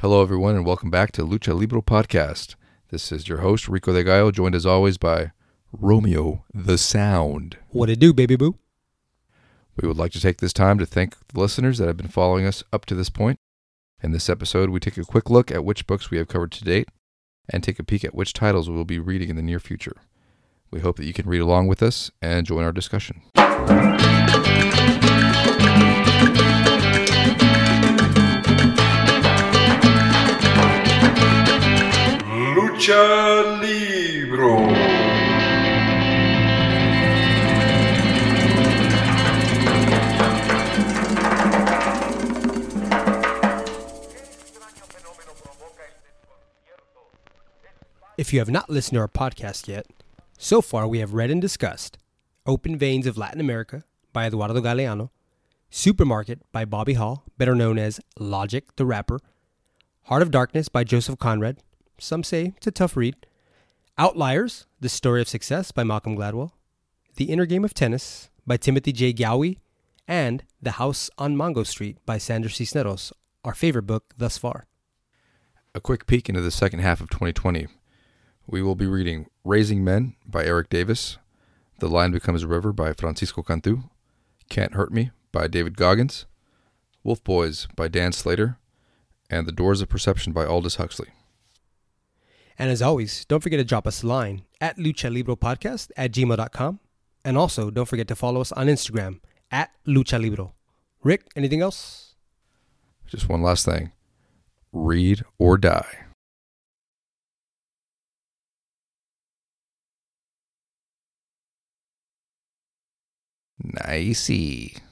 Hello, everyone, and welcome back to Lucha Libro Podcast. This is your host, Rico de Gallo, joined as always by Romeo the Sound. What it do, baby boo? We would like to take this time to thank the listeners that have been following us up to this point. In this episode, we take a quick look at which books we have covered to date and take a peek at which titles we will be reading in the near future. We hope that you can read along with us and join our discussion. Lucha Libro. If you have not listened to our podcast yet, so far we have read and discussed Open Veins of Latin America by Eduardo Galeano, Supermarket by Bobby Hall, better known as Logic the Rapper, Heart of Darkness by Joseph Conrad, some say it's a tough read, Outliers, The Story of Success by Malcolm Gladwell, The Inner Game of Tennis by Timothy J. Gallwey, and The House on Mango Street by Sandra Cisneros, our favorite book thus far. A quick peek into the second half of 2020. We will be reading Raising Men by Eric Davis, The Line Becomes a River by Francisco Cantu, Can't Hurt Me by David Goggins, Wolf Boys by Dan Slater, and The Doors of Perception by Aldous Huxley. And as always, don't forget to drop us a line at Lucha Libro Podcast at gmail.com. And also, don't forget to follow us on Instagram at Lucha Libro. Rick, anything else? Just one last thing read or die. Nicey.